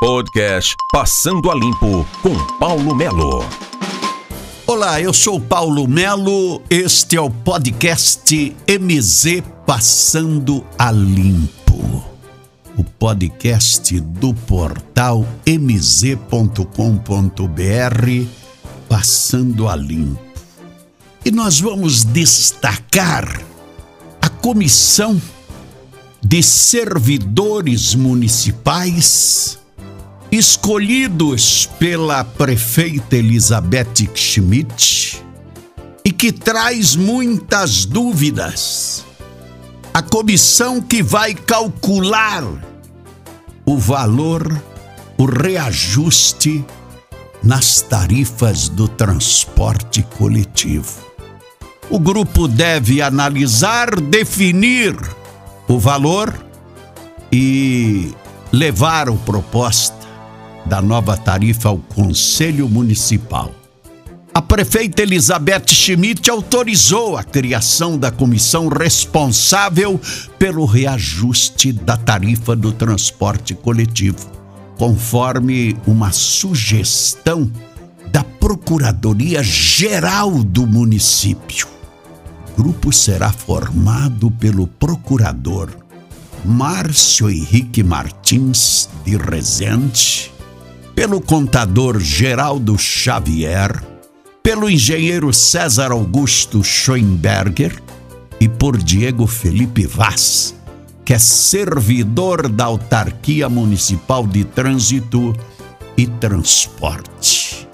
Podcast Passando a Limpo com Paulo Melo. Olá, eu sou Paulo Melo. Este é o podcast MZ Passando a Limpo. O podcast do portal mz.com.br Passando a Limpo. E nós vamos destacar a comissão de servidores municipais escolhidos pela prefeita Elizabeth Schmidt e que traz muitas dúvidas. A comissão que vai calcular o valor, o reajuste nas tarifas do transporte coletivo. O grupo deve analisar, definir o valor e levar a proposta da nova tarifa ao Conselho Municipal. A prefeita Elizabeth Schmidt autorizou a criação da comissão responsável pelo reajuste da tarifa do transporte coletivo, conforme uma sugestão da Procuradoria Geral do município. O grupo será formado pelo procurador Márcio Henrique Martins de Rezende pelo contador Geraldo Xavier, pelo engenheiro César Augusto Schoenberger e por Diego Felipe Vaz, que é servidor da Autarquia Municipal de Trânsito e Transporte.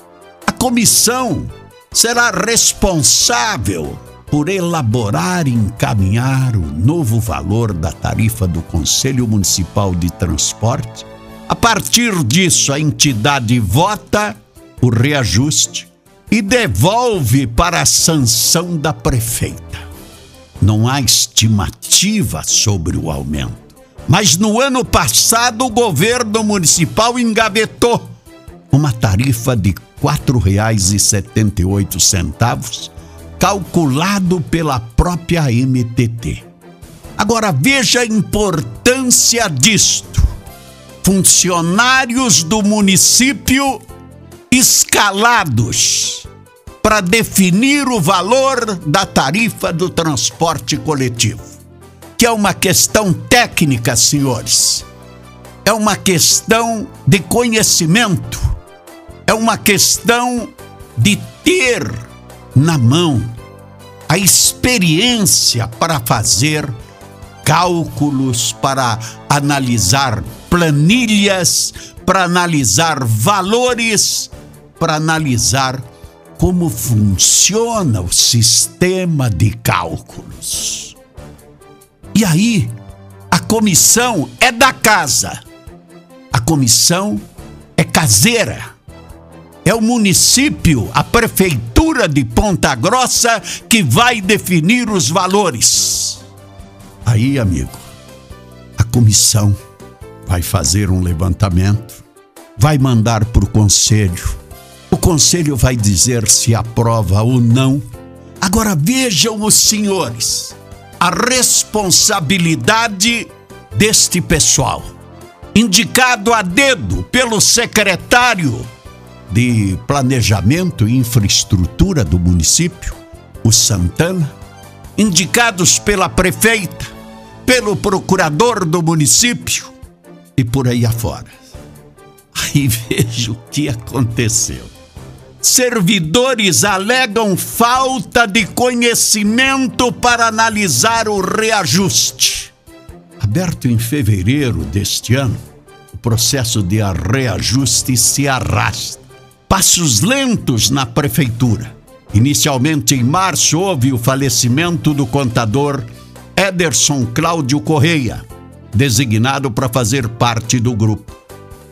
A comissão será responsável por elaborar e encaminhar o novo valor da tarifa do Conselho Municipal de Transporte a partir disso, a entidade vota o reajuste e devolve para a sanção da prefeita. Não há estimativa sobre o aumento. Mas no ano passado, o governo municipal engavetou uma tarifa de R$ 4,78, calculado pela própria MTT. Agora veja a importância disto funcionários do município escalados para definir o valor da tarifa do transporte coletivo, que é uma questão técnica, senhores. É uma questão de conhecimento, é uma questão de ter na mão a experiência para fazer cálculos, para analisar planilhas, para analisar valores, para analisar como funciona o sistema de cálculos. E aí, a comissão é da casa. A comissão é caseira. É o município, a prefeitura de Ponta Grossa que vai definir os valores. Aí, amigo, a comissão vai fazer um levantamento, vai mandar para o conselho. O conselho vai dizer se aprova ou não. Agora vejam os senhores, a responsabilidade deste pessoal, indicado a dedo pelo secretário de Planejamento e Infraestrutura do município, o Santana, indicados pela prefeita, pelo procurador do município, e por aí afora. Aí veja o que aconteceu. Servidores alegam falta de conhecimento para analisar o reajuste. Aberto em fevereiro deste ano, o processo de reajuste se arrasta. Passos lentos na prefeitura. Inicialmente em março houve o falecimento do contador Ederson Cláudio Correia designado para fazer parte do grupo.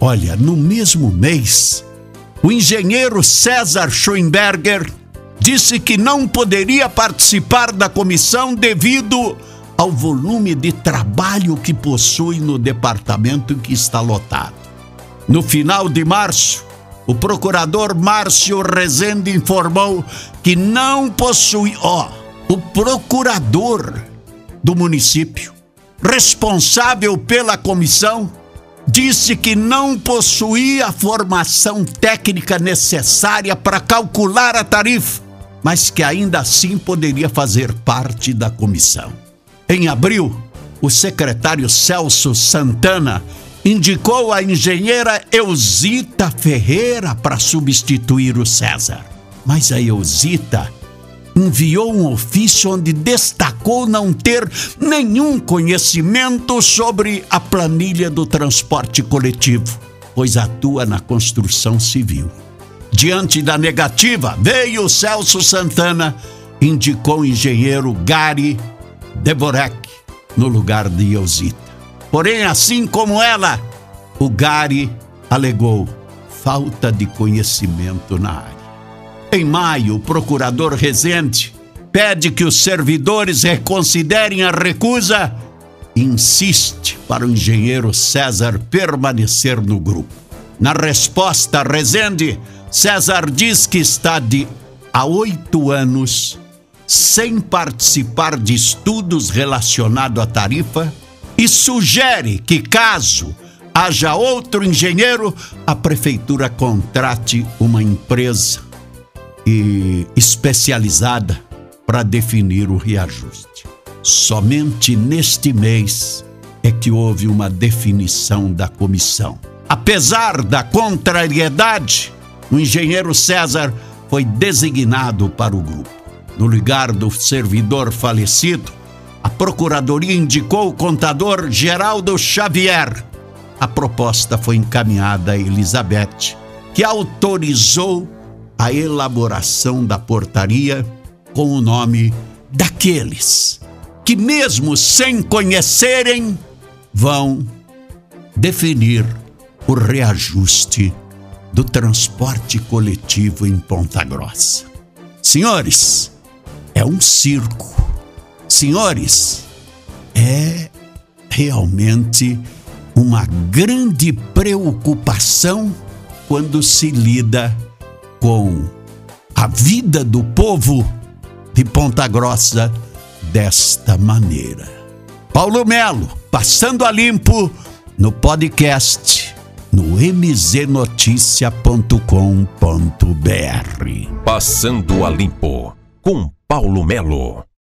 Olha, no mesmo mês, o engenheiro César Schoenberger disse que não poderia participar da comissão devido ao volume de trabalho que possui no departamento que está lotado. No final de março, o procurador Márcio Rezende informou que não possui, ó, o procurador do município responsável pela comissão disse que não possuía a formação técnica necessária para calcular a tarifa, mas que ainda assim poderia fazer parte da comissão. Em abril, o secretário Celso Santana indicou a engenheira Eusita Ferreira para substituir o César. Mas a Eusita enviou um ofício onde destacou não ter nenhum conhecimento sobre a planilha do transporte coletivo, pois atua na construção civil. Diante da negativa, veio Celso Santana, indicou o engenheiro Gary Deborek no lugar de Eusita. Porém, assim como ela, o Gary alegou falta de conhecimento na área. Em maio, o procurador Rezende pede que os servidores reconsiderem a recusa e insiste para o engenheiro César permanecer no grupo. Na resposta, Rezende, César diz que está de há oito anos sem participar de estudos relacionados à tarifa e sugere que, caso haja outro engenheiro, a prefeitura contrate uma empresa e especializada para definir o reajuste. Somente neste mês é que houve uma definição da comissão. Apesar da contrariedade, o engenheiro César foi designado para o grupo. No lugar do servidor falecido, a procuradoria indicou o contador Geraldo Xavier. A proposta foi encaminhada a Elizabeth, que autorizou a elaboração da portaria com o nome daqueles que, mesmo sem conhecerem, vão definir o reajuste do transporte coletivo em Ponta Grossa. Senhores, é um circo. Senhores, é realmente uma grande preocupação quando se lida com a vida do povo de Ponta Grossa desta maneira. Paulo Melo, passando a limpo no podcast no mznoticia.com.br. Passando a limpo com Paulo Melo.